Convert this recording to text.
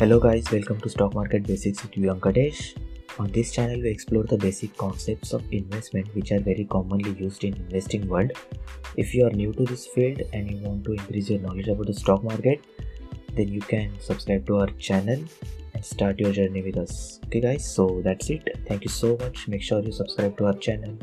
Hello guys, welcome to Stock Market Basics with Vyankatesh. On this channel, we explore the basic concepts of investment which are very commonly used in investing world. If you are new to this field and you want to increase your knowledge about the stock market, then you can subscribe to our channel and start your journey with us. Okay guys, so that's it. Thank you so much. Make sure you subscribe to our channel.